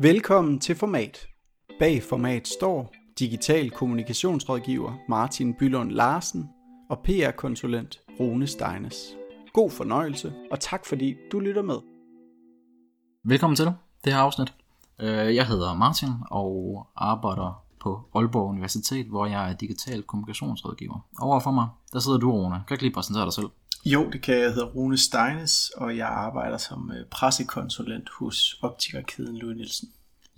Velkommen til Format. Bag Format står digital kommunikationsrådgiver Martin Bylund Larsen og PR-konsulent Rune Steines. God fornøjelse, og tak fordi du lytter med. Velkommen til det her afsnit. Øh, jeg hedder Martin og arbejder på Aalborg Universitet, hvor jeg er digital kommunikationsrådgiver. Overfor mig, der sidder du, Rune. Kan du ikke lige præsentere dig selv? Jo, det kan jeg. Jeg hedder Rune Steines, og jeg arbejder som øh, pressekonsulent hos optikerkæden Louis Nielsen.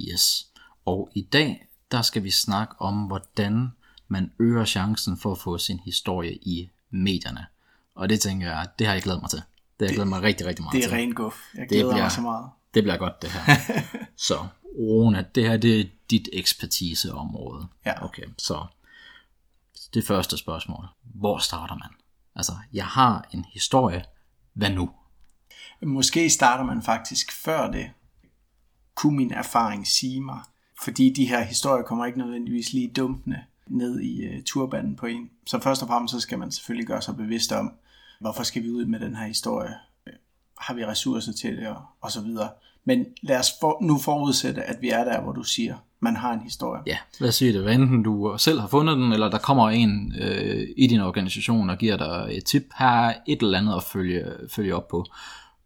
Yes. Og i dag, der skal vi snakke om, hvordan man øger chancen for at få sin historie i medierne. Og det tænker jeg, det har jeg glædet mig til. Det har jeg glædet mig rigtig, rigtig meget Det er til. ren guf. Jeg glæder bliver- mig så meget. Det bliver godt, det her. så, Rune, det her det er dit ekspertiseområde. Ja. Okay, så det første spørgsmål. Hvor starter man? Altså, jeg har en historie. Hvad nu? Måske starter man faktisk før det, kunne min erfaring sige mig. Fordi de her historier kommer ikke nødvendigvis lige dumpende ned i øh, uh, turbanen på en. Så først og fremmest så skal man selvfølgelig gøre sig bevidst om, hvorfor skal vi ud med den her historie? Har vi ressourcer til det? Og, og så videre. Men lad os for, nu forudsætte, at vi er der, hvor du siger, man har en historie. Ja, lad os sige det. Hvad enten du selv har fundet den, eller der kommer en øh, i din organisation og giver dig et tip. Her er et eller andet at følge, følge op på.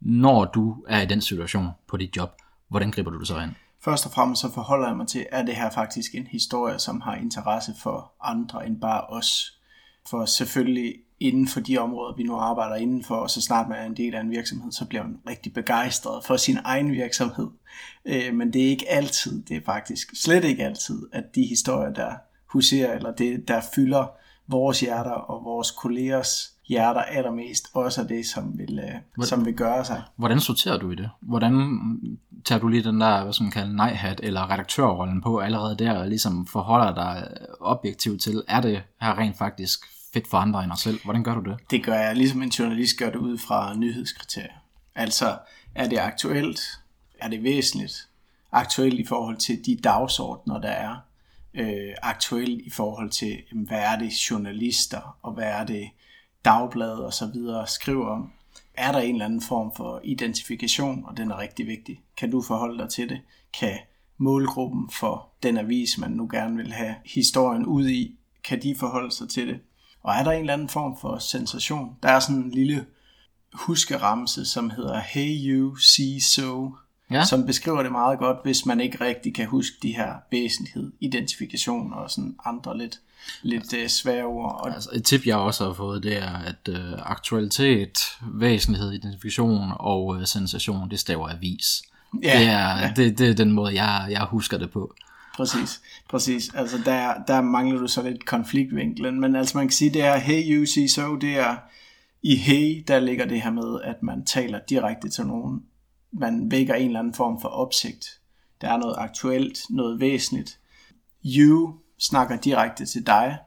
Når du er i den situation på dit job, hvordan griber du det så ind? Først og fremmest så forholder jeg mig til, er det her faktisk en historie, som har interesse for andre end bare os. For selvfølgelig inden for de områder, vi nu arbejder indenfor, og så snart man er en del af en virksomhed, så bliver man rigtig begejstret for sin egen virksomhed. Øh, Men det er ikke altid, det er faktisk slet ikke altid, at de historier, der huserer, eller det, der fylder vores hjerter og vores kollegers hjerter allermest, også er det, som vil, øh, som vil gøre sig. Hvordan sorterer du i det? Hvordan tager du lige den der, hvad som man kalder nej-hat, eller redaktørrollen på allerede der, og ligesom forholder dig objektivt til, er det her rent faktisk fedt for andre end os selv? Hvordan gør du det? Det gør jeg, ligesom en journalist gør det ud fra nyhedskriterier. Altså, er det aktuelt? Er det væsentligt? Aktuelt i forhold til de dagsordner, der er. Øh, aktuelt i forhold til, hvad er det journalister, og hvad er det dagblad og så videre skriver om. Er der en eller anden form for identifikation, og den er rigtig vigtig. Kan du forholde dig til det? Kan målgruppen for den avis, man nu gerne vil have historien ud i, kan de forholde sig til det? Og er der en eller anden form for sensation? Der er sådan en lille huskeramse, som hedder Hey You See So, Ja. som beskriver det meget godt, hvis man ikke rigtig kan huske de her væsentlighed, identifikation og sådan andre lidt, lidt øh, svære ord. Og Altså, et tip, jeg også har fået, det er, at øh, aktualitet, væsentlighed, identifikation og øh, sensation, det staver avis. Ja, det, er, ja. det, det er den måde, jeg, jeg husker det på. Præcis, præcis. Altså der, der mangler du så lidt konfliktvinklen, men altså man kan sige, det er hey you see so, det er i hey, der ligger det her med, at man taler direkte til nogen. Man vækker en eller anden form for opsigt. Der er noget aktuelt, noget væsentligt. You snakker direkte til dig.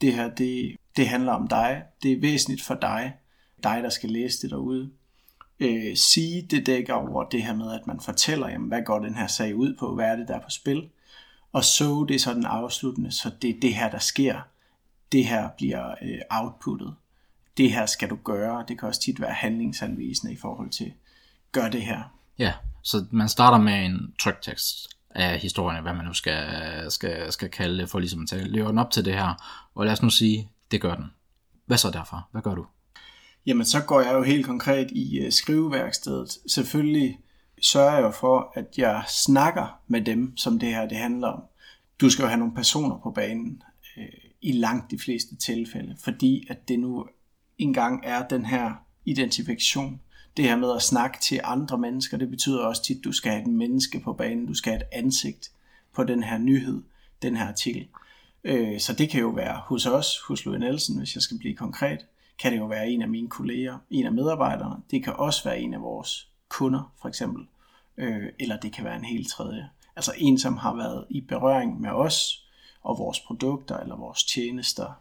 Det her, det, det handler om dig. Det er væsentligt for dig. Dig, der skal læse det derude. Øh, sige, det dækker over det her med, at man fortæller, jamen, hvad går den her sag ud på, hvad er det, der er på spil. Og så det er så den afsluttende, så det er det her, der sker. Det her bliver øh, outputtet. Det her skal du gøre. Det kan også tit være handlingsanvisende i forhold til, gør det her. Ja, så man starter med en tryktekst af historierne, hvad man nu skal, skal, skal kalde det, for ligesom at leve den op til det her. Og lad os nu sige, det gør den. Hvad så derfra? Hvad gør du? Jamen, så går jeg jo helt konkret i øh, skriveværkstedet. Selvfølgelig sørger jeg jo for, at jeg snakker med dem, som det her det handler om. Du skal jo have nogle personer på banen øh, i langt de fleste tilfælde, fordi at det nu engang er den her identifikation. Det her med at snakke til andre mennesker, det betyder også tit, at du skal have et menneske på banen, du skal have et ansigt på den her nyhed, den her artikel. Øh, Så det kan jo være hos os, hos Louis Nielsen, hvis jeg skal blive konkret, kan det jo være en af mine kolleger, en af medarbejderne. Det kan også være en af vores kunder, for eksempel. Øh, Eller det kan være en helt tredje. Altså en, som har været i berøring med os og vores produkter eller vores tjenester,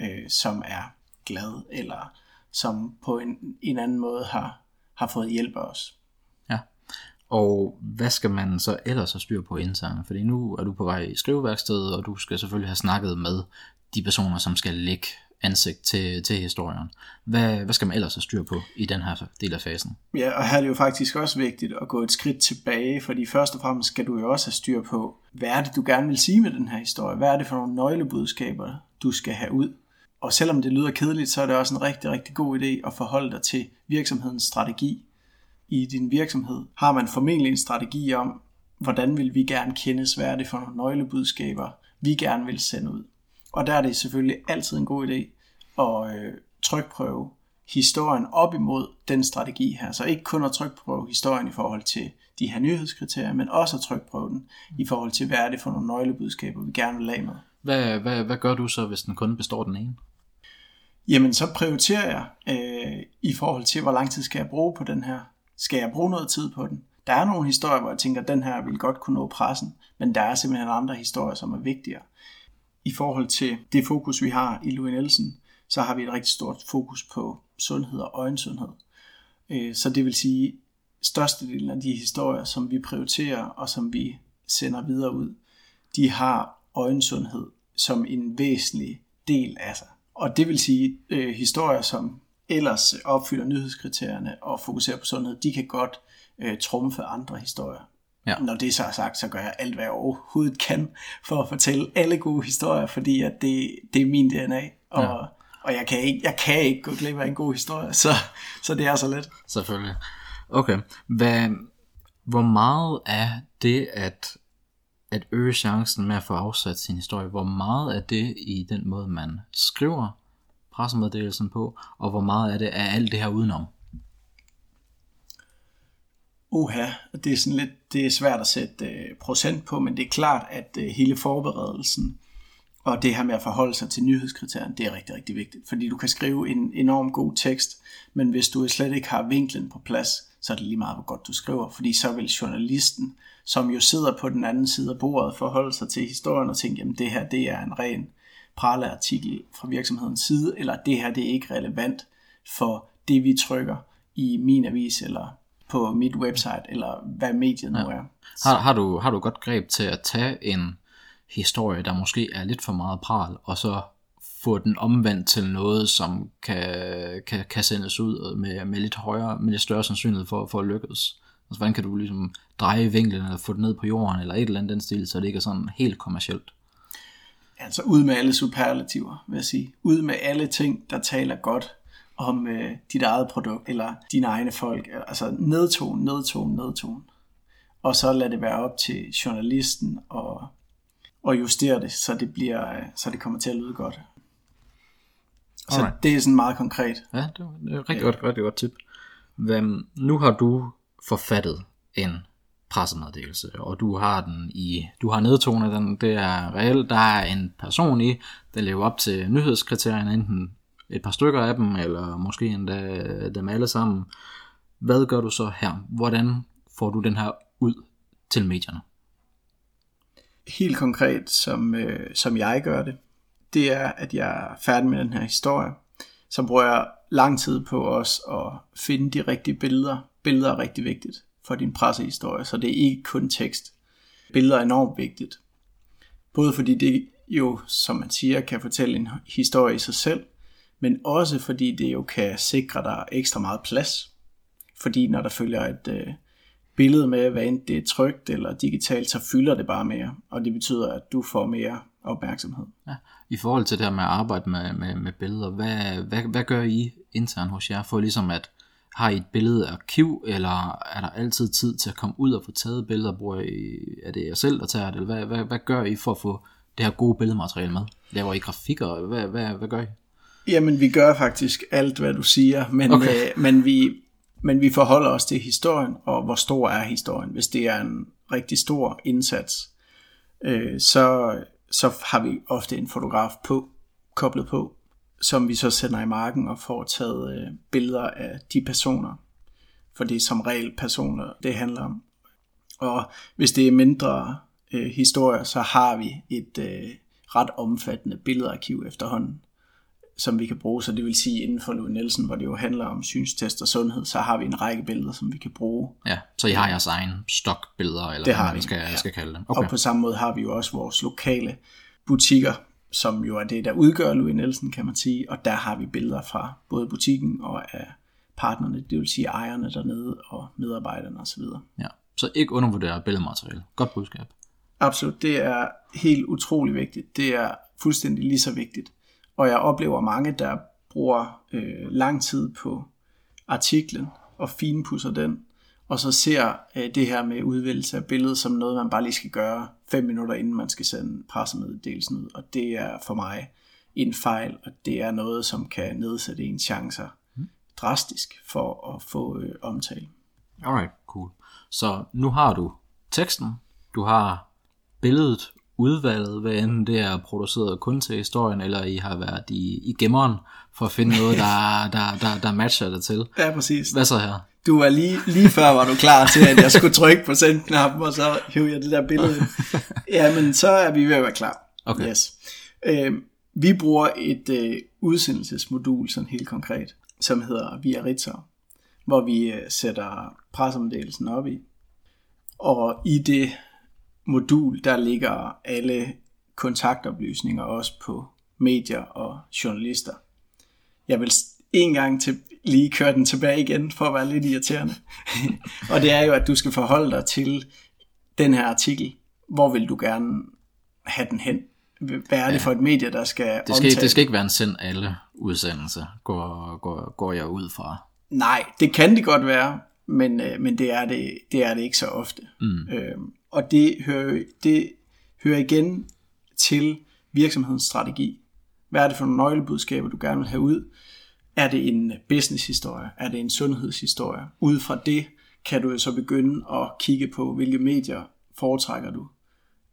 øh, som er glad eller som på en, en anden måde har, har fået hjælp af os. Ja. Og hvad skal man så ellers have styr på internt? Fordi nu er du på vej i skriveværkstedet, og du skal selvfølgelig have snakket med de personer, som skal lægge ansigt til, til historien. Hvad, hvad skal man ellers have styr på i den her del af fasen? Ja, og her er det jo faktisk også vigtigt at gå et skridt tilbage, fordi først og fremmest skal du jo også have styr på, hvad er det, du gerne vil sige med den her historie? Hvad er det for nogle nøglebudskaber, du skal have ud? Og selvom det lyder kedeligt, så er det også en rigtig, rigtig god idé at forholde dig til virksomhedens strategi. I din virksomhed har man formentlig en strategi om, hvordan vil vi gerne kendes, hvad er det for nogle nøglebudskaber, vi gerne vil sende ud. Og der er det selvfølgelig altid en god idé at øh, trykprøve historien op imod den strategi her. Så ikke kun at trykprøve historien i forhold til de her nyhedskriterier, men også at trykprøve den i forhold til, hvad er det for nogle nøglebudskaber, vi gerne vil lave med. Hvad, hvad, hvad gør du så, hvis den kun består den ene? Jamen, så prioriterer jeg øh, i forhold til, hvor lang tid skal jeg bruge på den her. Skal jeg bruge noget tid på den? Der er nogle historier, hvor jeg tænker, at den her vil godt kunne nå pressen, men der er simpelthen andre historier, som er vigtigere. I forhold til det fokus, vi har i Louis Nielsen, så har vi et rigtig stort fokus på sundhed og øjensundhed. Øh, så det vil sige, størstedelen af de historier, som vi prioriterer og som vi sender videre ud, de har øjensundhed som en væsentlig del af sig. Og det vil sige, øh, historier, som ellers opfylder nyhedskriterierne og fokuserer på sundhed, de kan godt øh, trumfe andre historier. Ja. Når det så er sagt, så gør jeg alt, hvad jeg overhovedet kan for at fortælle alle gode historier, fordi at det, det er min DNA, og, ja. og jeg, kan ikke, jeg kan ikke gå glip af en god historie, så, så det er så let. Selvfølgelig. Okay. Hvad, hvor meget er det at, at øge chancen med at få afsat sin historie, hvor meget er det i den måde, man skriver pressemeddelelsen på, og hvor meget er det af alt det her udenom? Uha, det er sådan lidt det er svært at sætte øh, procent på, men det er klart, at øh, hele forberedelsen og det her med at forholde sig til nyhedskriterierne, det er rigtig, rigtig vigtigt. Fordi du kan skrive en enorm god tekst, men hvis du slet ikke har vinklen på plads, så er det lige meget, hvor godt du skriver. Fordi så vil journalisten, som jo sidder på den anden side af bordet, forholde sig til historien og tænke, jamen det her det er en ren praleartikel fra virksomhedens side, eller det her det er ikke relevant for det, vi trykker i min avis, eller på mit website, eller hvad mediet nu ja. er. Har, har, du, har du godt greb til at tage en historie, der måske er lidt for meget pral, og så få den omvendt til noget, som kan, kan, kan sendes ud med, med lidt højere, med lidt større sandsynlighed for, for at lykkes. Altså, hvordan kan du ligesom dreje vinklen, eller få det ned på jorden, eller et eller andet den stil, så det ikke er sådan helt kommercielt? Altså ud med alle superlativer, vil jeg sige. Ud med alle ting, der taler godt om øh, dit eget produkt, eller dine egne folk. Altså nedtone, nedtone, nedtone. Og så lad det være op til journalisten og, og justere det, så det, bliver, øh, så det kommer til at lyde godt. Så Alright. det er sådan meget konkret. Ja, det er, er rigtig, ja. godt, rigtig godt tip. Hvem, nu har du forfattet en pressemeddelelse, og du har den i, du har nedtonet den, det er reelt, der er en person i, der lever op til nyhedskriterierne, enten et par stykker af dem, eller måske endda dem alle sammen. Hvad gør du så her? Hvordan får du den her ud til medierne? Helt konkret, som, øh, som jeg gør det, det er, at jeg er færdig med den her historie. Så bruger jeg lang tid på os at finde de rigtige billeder. Billeder er rigtig vigtigt for din pressehistorie, så det er ikke kun tekst. Billeder er enormt vigtigt. Både fordi det jo, som man siger, kan fortælle en historie i sig selv, men også fordi det jo kan sikre dig ekstra meget plads. Fordi når der følger et øh, billede med, hvad enten det er trygt eller digitalt, så fylder det bare mere, og det betyder, at du får mere opmærksomhed. Ja. I forhold til det her med at arbejde med, med, med billeder, hvad, hvad, hvad gør I internt hos jer for ligesom at har I et billedearkiv, eller er der altid tid til at komme ud og få taget billeder? Bruger I, er det jer selv, der tager det? Eller hvad, hvad, hvad gør I for at få det her gode billedmateriale med? Laver I grafikker? Hvad, hvad, hvad gør I? Jamen, vi gør faktisk alt, hvad du siger, men, okay. øh, men, vi, men vi forholder os til historien, og hvor stor er historien. Hvis det er en rigtig stor indsats, øh, så, så har vi ofte en fotograf på, koblet på, som vi så sender i marken og får taget øh, billeder af de personer. For det er som regel personer, det handler om. Og hvis det er mindre øh, historier, så har vi et øh, ret omfattende billedarkiv efterhånden som vi kan bruge. Så det vil sige, inden for Louis Nielsen, hvor det jo handler om synstest og sundhed, så har vi en række billeder, som vi kan bruge. Ja, så I har jeres egen stokbilleder, eller det hvad man skal, ja. skal kalde dem. Okay. Og på samme måde har vi jo også vores lokale butikker, som jo er det, der udgør Louis Nielsen, kan man sige. Og der har vi billeder fra både butikken og af partnerne, det vil sige ejerne dernede og medarbejderne osv. Ja. Så ikke undervurdere billedmateriale. Godt budskab. Absolut, det er helt utrolig vigtigt. Det er fuldstændig lige så vigtigt. Og jeg oplever mange, der bruger øh, lang tid på artiklen og finpudser den, og så ser øh, det her med udvælgelse af billedet som noget, man bare lige skal gøre fem minutter, inden man skal sende pressemeddelelsen ud. Og det er for mig en fejl, og det er noget, som kan nedsætte ens chancer drastisk for at få øh, omtale. Alright, cool. Så nu har du teksten, du har billedet udvalget, hvad enten det er produceret kun til historien, eller I har været i, i gemmeren for at finde noget, der, der, der, der matcher det til. Ja, præcis. Hvad så her? Du var lige, lige før var du klar til, at jeg skulle trykke på sendknappen, og så hiver jeg det der billede. Jamen, så er vi ved at være klar. Okay. Yes. Øh, vi bruger et øh, udsendelsesmodul, sådan helt konkret, som hedder Via Ritzau, hvor vi øh, sætter pressemeddelelsen op i. Og i det modul, der ligger alle kontaktoplysninger også på medier og journalister. Jeg vil en gang til lige køre den tilbage igen, for at være lidt irriterende. og det er jo, at du skal forholde dig til den her artikel. Hvor vil du gerne have den hen? Hvad er det ja. for et medie, der skal Det skal, det skal ikke være en send alle udsendelse, går, går, går jeg ud fra. Nej, det kan det godt være, men, øh, men det, er det, det er det ikke så ofte. Mm. Øhm, og det hører, det hører igen til virksomhedens strategi. Hvad er det for nogle nøglebudskaber, du gerne vil have ud? Er det en business-historie? Er det en sundhedshistorie? Ud fra det kan du jo så begynde at kigge på, hvilke medier foretrækker du,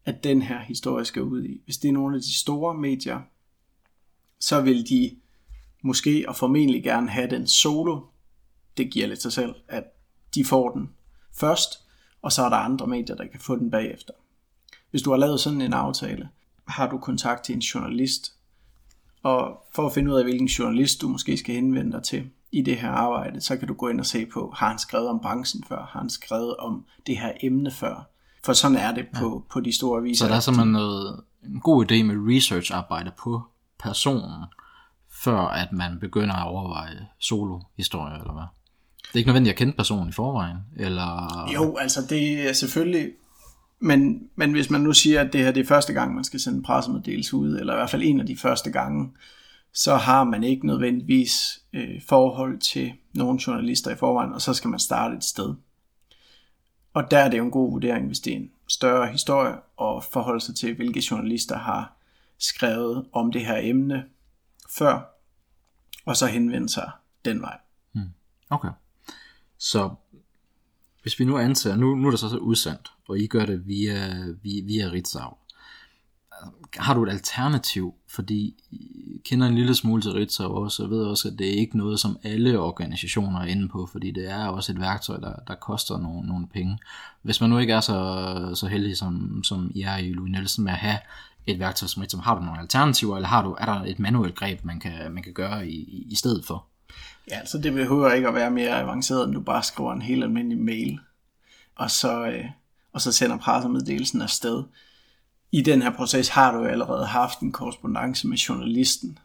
at den her historie skal ud i. Hvis det er nogle af de store medier, så vil de måske og formentlig gerne have den solo. Det giver lidt sig selv, at de får den først, og så er der andre medier, der kan få den bagefter. Hvis du har lavet sådan en aftale, har du kontakt til en journalist, og for at finde ud af, hvilken journalist du måske skal henvende dig til i det her arbejde, så kan du gå ind og se på, har han skrevet om branchen før? Har han skrevet om det her emne før? For sådan er det på, ja. på de store aviser. Så der er simpelthen noget, en god idé med research-arbejde på personen, før at man begynder at overveje solo-historie, eller hvad? Det er ikke nødvendigt at kende personen i forvejen, eller... Jo, altså det er selvfølgelig... Men, men hvis man nu siger, at det her det er første gang, man skal sende en pressemeddelelse ud, eller i hvert fald en af de første gange, så har man ikke nødvendigvis øh, forhold til nogle journalister i forvejen, og så skal man starte et sted. Og der er det jo en god vurdering, hvis det er en større historie, og forholde sig til, hvilke journalister har skrevet om det her emne før, og så henvende sig den vej. Okay. Så hvis vi nu antager, nu, nu er det så, så udsendt, og I gør det via, via, via Ritzau, altså, har du et alternativ, fordi I kender en lille smule til Ritzau også, og ved også, at det er ikke noget, som alle organisationer er inde på, fordi det er også et værktøj, der, der koster nogle, nogle penge. Hvis man nu ikke er så, så heldig, som, som I er i Louis Nielsen, med at have et værktøj som Ritzau, har du nogle alternativer, eller har du, er der et manuelt greb, man kan, man kan gøre i, i stedet for? Ja, altså det behøver ikke at være mere avanceret, end du bare skriver en helt almindelig mail, og så, øh, og så sender pressemeddelelsen afsted. I den her proces har du allerede haft en korrespondence med journalisten,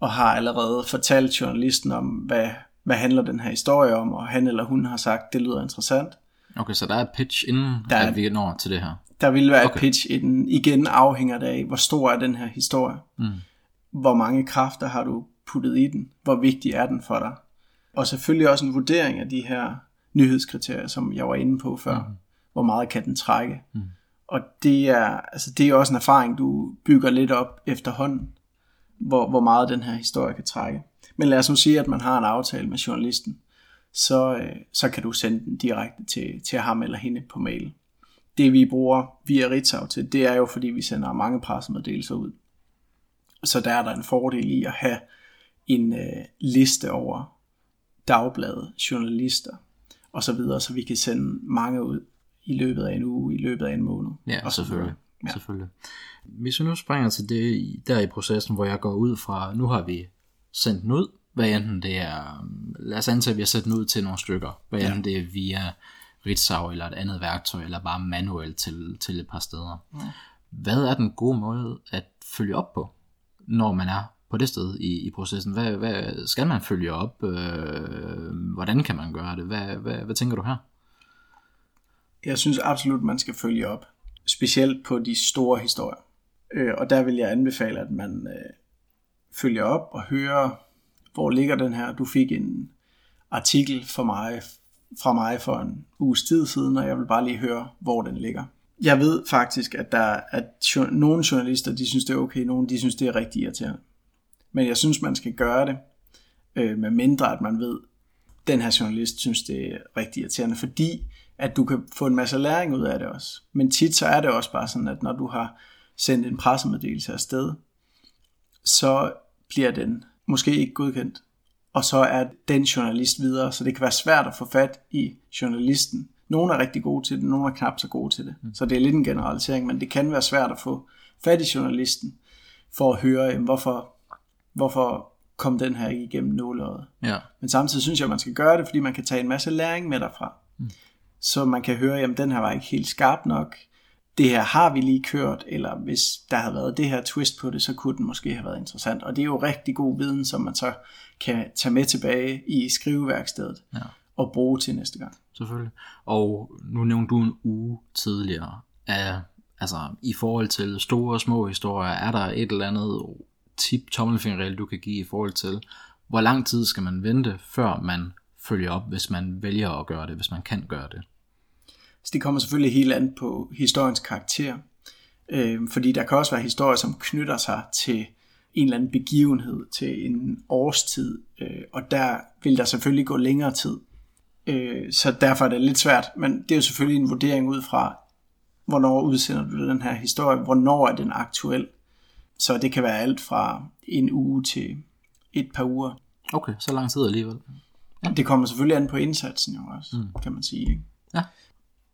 og har allerede fortalt journalisten om, hvad, hvad handler den her historie om, og han eller hun har sagt, det lyder interessant. Okay, så der er et pitch inden, Der er- at vi når til det her. Der vil være okay. Et pitch i den. Igen afhænger det af, hvor stor er den her historie. Mm. Hvor mange kræfter har du puttet i den? Hvor vigtig er den for dig? Og selvfølgelig også en vurdering af de her nyhedskriterier, som jeg var inde på før. Mm. Hvor meget kan den trække? Mm. Og det er, altså det er også en erfaring, du bygger lidt op efterhånden, hvor, hvor meget den her historie kan trække. Men lad os nu sige, at man har en aftale med journalisten, så, øh, så kan du sende den direkte til, til ham eller hende på mail det vi bruger via Ritzau til, det er jo fordi vi sender mange pressemeddelelser ud. Så der er der en fordel i at have en øh, liste over dagblade, journalister og så videre, så vi kan sende mange ud i løbet af en uge, i løbet af en måned. Ja, og så selvfølgelig. Ja. selvfølgelig. Hvis vi nu springer til det der i processen, hvor jeg går ud fra, nu har vi sendt den ud, hvad enten det er, lad os antage, at vi har sendt den ud til nogle stykker, hvad enten det er via Ritzau eller et andet værktøj, eller bare manuelt til, til et par steder. Ja. Hvad er den gode måde at følge op på, når man er på det sted i, i processen? Hvad, hvad skal man følge op? Øh, hvordan kan man gøre det? Hvad, hvad, hvad tænker du her? Jeg synes absolut, man skal følge op. Specielt på de store historier. Øh, og der vil jeg anbefale, at man øh, følger op og hører, hvor ligger den her. Du fik en artikel for mig, fra mig for en uges tid siden, og jeg vil bare lige høre, hvor den ligger. Jeg ved faktisk, at der at nogle journalister, de synes, det er okay, nogle de synes, det er rigtig irriterende. Men jeg synes, man skal gøre det, øh, med mindre at man ved, den her journalist synes, det er rigtig irriterende, fordi at du kan få en masse læring ud af det også. Men tit så er det også bare sådan, at når du har sendt en pressemeddelelse afsted, så bliver den måske ikke godkendt. Og så er den journalist videre, så det kan være svært at få fat i journalisten. Nogle er rigtig gode til det, nogle er knap så gode til det. Mm. Så det er lidt en generalisering, men det kan være svært at få fat i journalisten for at høre, jamen, hvorfor, hvorfor kom den her ikke igennem nåløjet. Ja. Men samtidig synes jeg, at man skal gøre det, fordi man kan tage en masse læring med derfra. Mm. Så man kan høre, jamen den her var ikke helt skarp nok, det her har vi lige kørt, eller hvis der havde været det her twist på det, så kunne den måske have været interessant. Og det er jo rigtig god viden, som man så kan tage med tilbage i skriveværkstedet ja. og bruge til næste gang. Selvfølgelig. Og nu nævnte du en uge tidligere. Er, altså, i forhold til store og små historier, er der et eller andet tip, tommelfingerregel, du kan give i forhold til, hvor lang tid skal man vente, før man følger op, hvis man vælger at gøre det, hvis man kan gøre det? Så det kommer selvfølgelig helt an på historiens karakter. Øh, fordi der kan også være historier, som knytter sig til en eller anden begivenhed, til en årstid, øh, og der vil der selvfølgelig gå længere tid. Øh, så derfor er det lidt svært, men det er jo selvfølgelig en vurdering ud fra, hvornår udsender du den her historie, hvornår er den aktuel. Så det kan være alt fra en uge til et par uger. Okay, så lang tid alligevel. Ja. Det kommer selvfølgelig an på indsatsen jo også, mm. kan man sige. Ikke? Ja.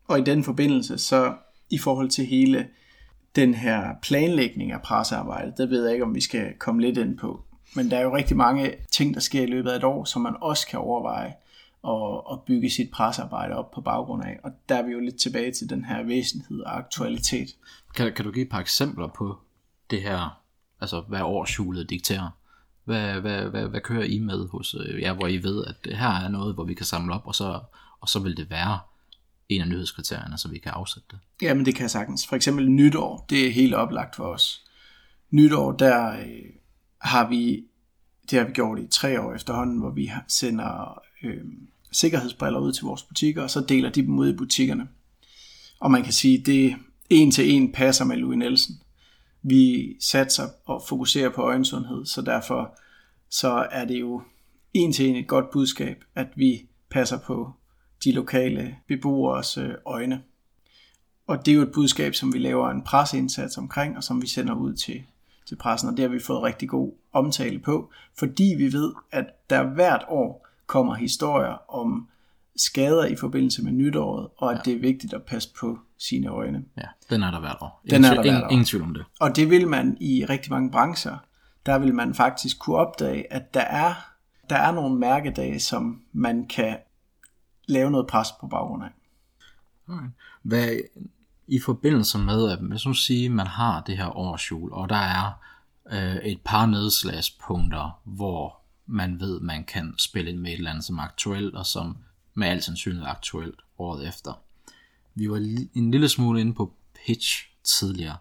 Og i den forbindelse, så i forhold til hele den her planlægning af pressearbejdet, der ved jeg ikke, om vi skal komme lidt ind på. Men der er jo rigtig mange ting, der sker i løbet af et år, som man også kan overveje at, at bygge sit pressearbejde op på baggrund af. Og der er vi jo lidt tilbage til den her væsenhed og aktualitet. Kan, kan du give et par eksempler på det her, altså hvad årshjulet dikterer? Hvad, hvad, hvad, hvad kører I med hos øh, jer, hvor I ved, at det her er noget, hvor vi kan samle op, og så, og så vil det være en af nyhedskriterierne, så vi kan afsætte det. Ja, men det kan jeg sagtens. For eksempel nytår, det er helt oplagt for os. Nytår, der øh, har vi, det har vi gjort i tre år efterhånden, hvor vi sender øh, sikkerhedsbriller ud til vores butikker, og så deler de dem ud i butikkerne. Og man kan sige, det en til en passer med Louis Nielsen. Vi satser og fokuserer på øjensundhed, så derfor så er det jo en til en et godt budskab, at vi passer på de lokale beboeres øh, øjne. Og det er jo et budskab, som vi laver en presseindsats omkring, og som vi sender ud til, til pressen, og det har vi fået rigtig god omtale på, fordi vi ved, at der hvert år kommer historier om skader i forbindelse med nytåret, og at ja. det er vigtigt at passe på sine øjne. Ja, den er der hvert år. Den er der ingen, ingen tvivl om det. Og det vil man i rigtig mange brancher, der vil man faktisk kunne opdage, at der er, der er nogle mærkedage, som man kan lave noget pres på baggrund af. Okay. Hvad, I forbindelse med, at hvis nu siger, man har det her årsjul, og der er øh, et par nedslagspunkter, hvor man ved, man kan spille ind med et eller andet, som aktuelt, og som med al sandsynlighed aktuelt året efter. Vi var en lille smule inde på pitch tidligere,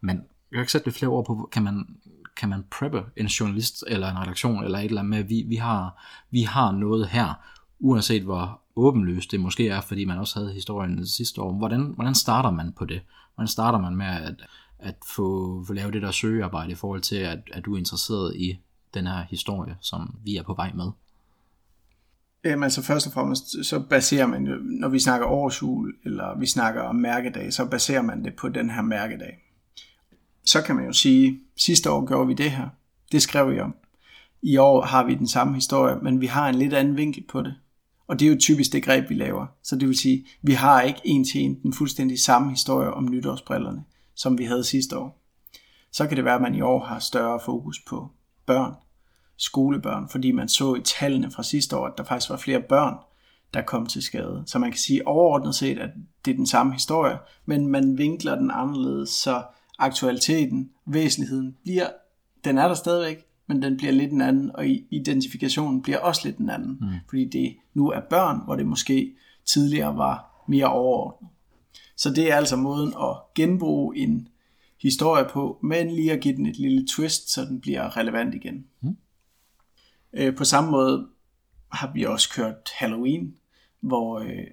men jeg har ikke sat det flere ord på, kan man, kan man preppe en journalist eller en redaktion eller et eller andet med, vi, vi, har, vi har noget her, uanset hvor åbenløst det måske er, fordi man også havde historien sidste år. Hvordan, hvordan starter man på det? Hvordan starter man med at, at få, få lavet det der søgearbejde i forhold til, at, at du er interesseret i den her historie, som vi er på vej med? Jamen altså først og fremmest, så baserer man jo, når vi snakker årsjul, eller vi snakker om mærkedag, så baserer man det på den her mærkedag. Så kan man jo sige, sidste år gjorde vi det her. Det skrev vi om. I år har vi den samme historie, men vi har en lidt anden vinkel på det. Og det er jo typisk det greb, vi laver. Så det vil sige, vi har ikke en til en den fuldstændig samme historie om nytårsbrillerne, som vi havde sidste år. Så kan det være, at man i år har større fokus på børn, skolebørn, fordi man så i tallene fra sidste år, at der faktisk var flere børn, der kom til skade. Så man kan sige overordnet set, at det er den samme historie, men man vinkler den anderledes, så aktualiteten, væsentligheden, bliver, den er der stadigvæk, men den bliver lidt en anden, og identifikationen bliver også lidt en anden, mm. fordi det nu er børn, hvor det måske tidligere var mere overordnet. Så det er altså måden at genbruge en historie på, men lige at give den et lille twist, så den bliver relevant igen. Mm. Øh, på samme måde har vi også kørt Halloween, hvor øh,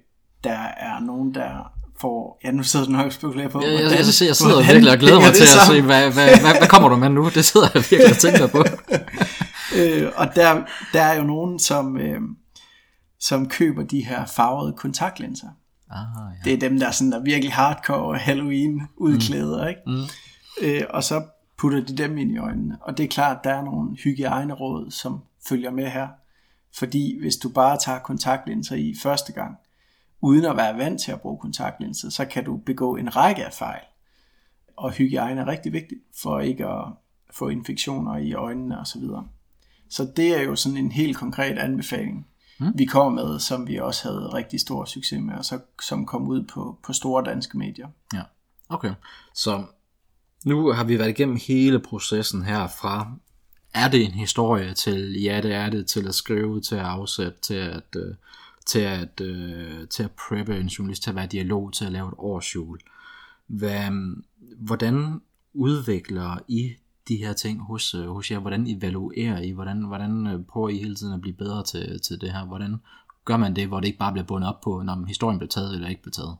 der er nogen, der får... Ja, nu sidder du nok og spekulerer på, ja, jeg, jeg, jeg, jeg sidder virkelig og glæder mig til at se, hvad, hvad, hvad, hvad kommer du med nu? Det sidder jeg virkelig og tænker på. øh, og der, der er jo nogen, som, øh, som køber de her farvede kontaktlinser. Ah, ja. Det er dem, der, sådan, der virkelig hardcore Halloween udklæder, mm. ikke? Mm. Øh, og så putter de dem ind i øjnene. Og det er klart, der er nogle hygiejneråd, som følger med her. Fordi hvis du bare tager kontaktlinser i første gang, uden at være vant til at bruge kontaktlinser, så kan du begå en række af fejl. Og hygiejne er rigtig vigtigt for ikke at få infektioner i øjnene osv. Så, så det er jo sådan en helt konkret anbefaling, mm. vi kommer med, som vi også havde rigtig stor succes med, og så, som kom ud på, på store danske medier. Ja, okay. Så nu har vi været igennem hele processen her fra, er det en historie til, ja det er det, til at skrive, til at afsætte, til at, øh, til at, øh, til at preppe en journalist, til at være dialog, til at lave et årsjul. Hvad, hvordan udvikler I de her ting hos, øh, hos jer? Hvordan evaluerer I? Hvordan, hvordan øh, prøver I hele tiden at blive bedre til, til det her? Hvordan gør man det, hvor det ikke bare bliver bundet op på, når historien bliver taget eller ikke bliver taget?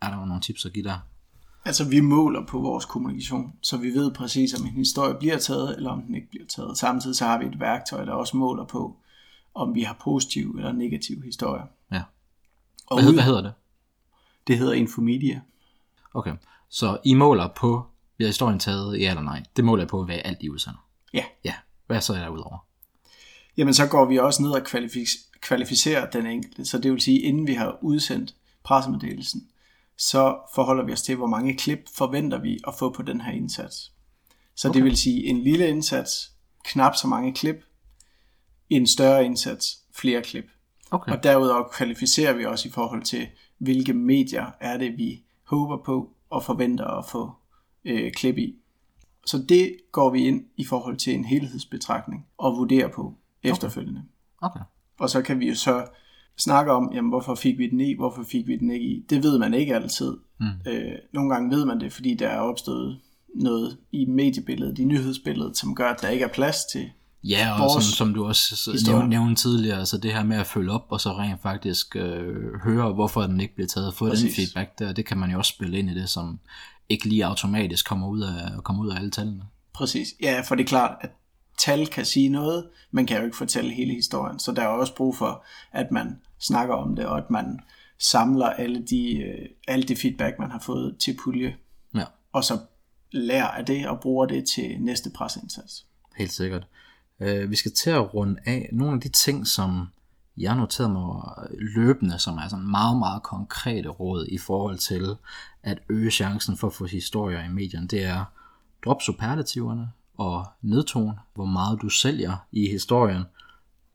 Er der nogle tips at give der? Altså vi måler på vores kommunikation, så vi ved præcis, om en historie bliver taget, eller om den ikke bliver taget. Samtidig så har vi et værktøj, der også måler på, om vi har positive eller negative historier. Ja. Hvad, ud, hvad hedder det? Det hedder Infomedia. Okay, så I måler på, bliver historien taget, ja eller nej? Det måler jeg på, hvad alt I udsender? Ja. Ja, hvad så er der udover? Jamen så går vi også ned og kvalificerer den enkelte, så det vil sige, inden vi har udsendt pressemeddelelsen, så forholder vi os til, hvor mange klip forventer vi at få på den her indsats. Så okay. det vil sige en lille indsats, knap så mange klip, en større indsats, flere klip. Okay. Og derudover kvalificerer vi også i forhold til, hvilke medier er det, vi håber på og forventer at få øh, klip i. Så det går vi ind i forhold til en helhedsbetragtning og vurderer på efterfølgende. Okay. Okay. Og så kan vi jo så snakker om, jamen, hvorfor fik vi den i, hvorfor fik vi den ikke i. Det ved man ikke altid. Mm. Øh, nogle gange ved man det, fordi der er opstået noget i mediebilledet, i nyhedsbilledet, som gør, at der ikke er plads til Ja, og som, som du også nævnte, nævnte tidligere, altså det her med at følge op, og så rent faktisk øh, høre, hvorfor den ikke bliver taget, få den feedback der, det kan man jo også spille ind i det, som ikke lige automatisk kommer ud af, kommer ud af alle tallene. Præcis, ja, for det er klart, at tal kan sige noget, man kan jo ikke fortælle hele historien. Så der er også brug for, at man snakker om det, og at man samler alle de, øh, alle de feedback, man har fået til pulje. Ja. Og så lærer af det og bruger det til næste presindsats. Helt sikkert. Uh, vi skal til at runde af nogle af de ting, som jeg noterede mig løbende, som er sådan meget, meget konkrete råd i forhold til at øge chancen for at få historier i medierne. Det er drop superlativerne, og nedtone, hvor meget du sælger i historien.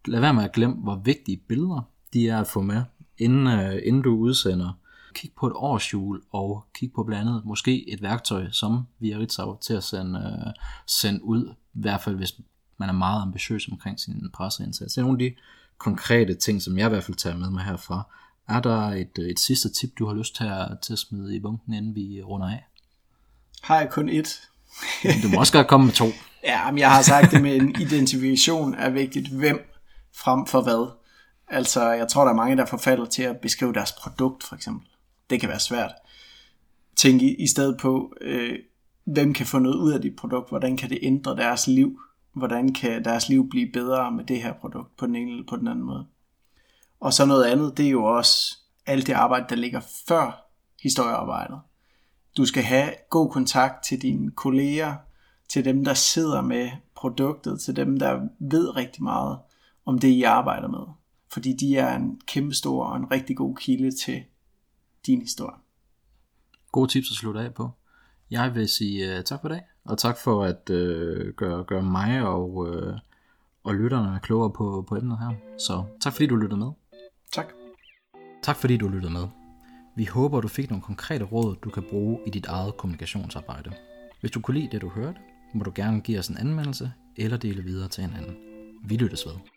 Lad være med at glemme, hvor vigtige billeder de er at få med, inden, øh, inden du udsender. Kig på et årsjul, og kig på blandt andet måske et værktøj, som via Ritzau til at sende, øh, sende ud, i hvert fald hvis man er meget ambitiøs omkring sin presseindsats. Det er nogle af de konkrete ting, som jeg i hvert fald tager med mig herfra. Er der et, øh, et sidste tip, du har lyst til at, til at smide i bunken, inden vi runder af? Har jeg kun et, du må også godt komme med to. ja, men jeg har sagt det med en identifikation er vigtigt. Hvem frem for hvad? Altså, jeg tror, der er mange, der forfalder til at beskrive deres produkt, for eksempel. Det kan være svært. Tænk i, i stedet på, øh, hvem kan få noget ud af dit produkt? Hvordan kan det ændre deres liv? Hvordan kan deres liv blive bedre med det her produkt på den ene eller på den anden måde? Og så noget andet, det er jo også alt det arbejde, der ligger før historiearbejdet. Du skal have god kontakt til dine kolleger, til dem, der sidder med produktet, til dem, der ved rigtig meget om det, I arbejder med. Fordi de er en kæmpe stor og en rigtig god kilde til din historie. Gode tips at slutte af på. Jeg vil sige uh, tak for i dag, og tak for at uh, gøre, gøre mig og, uh, og lytterne klogere på, på emnet her. Så tak fordi du lyttede med. Tak. Tak fordi du lyttede med. Vi håber, du fik nogle konkrete råd, du kan bruge i dit eget kommunikationsarbejde. Hvis du kunne lide det, du hørte, må du gerne give os en anmeldelse eller dele videre til en anden. Vi lyttes ved.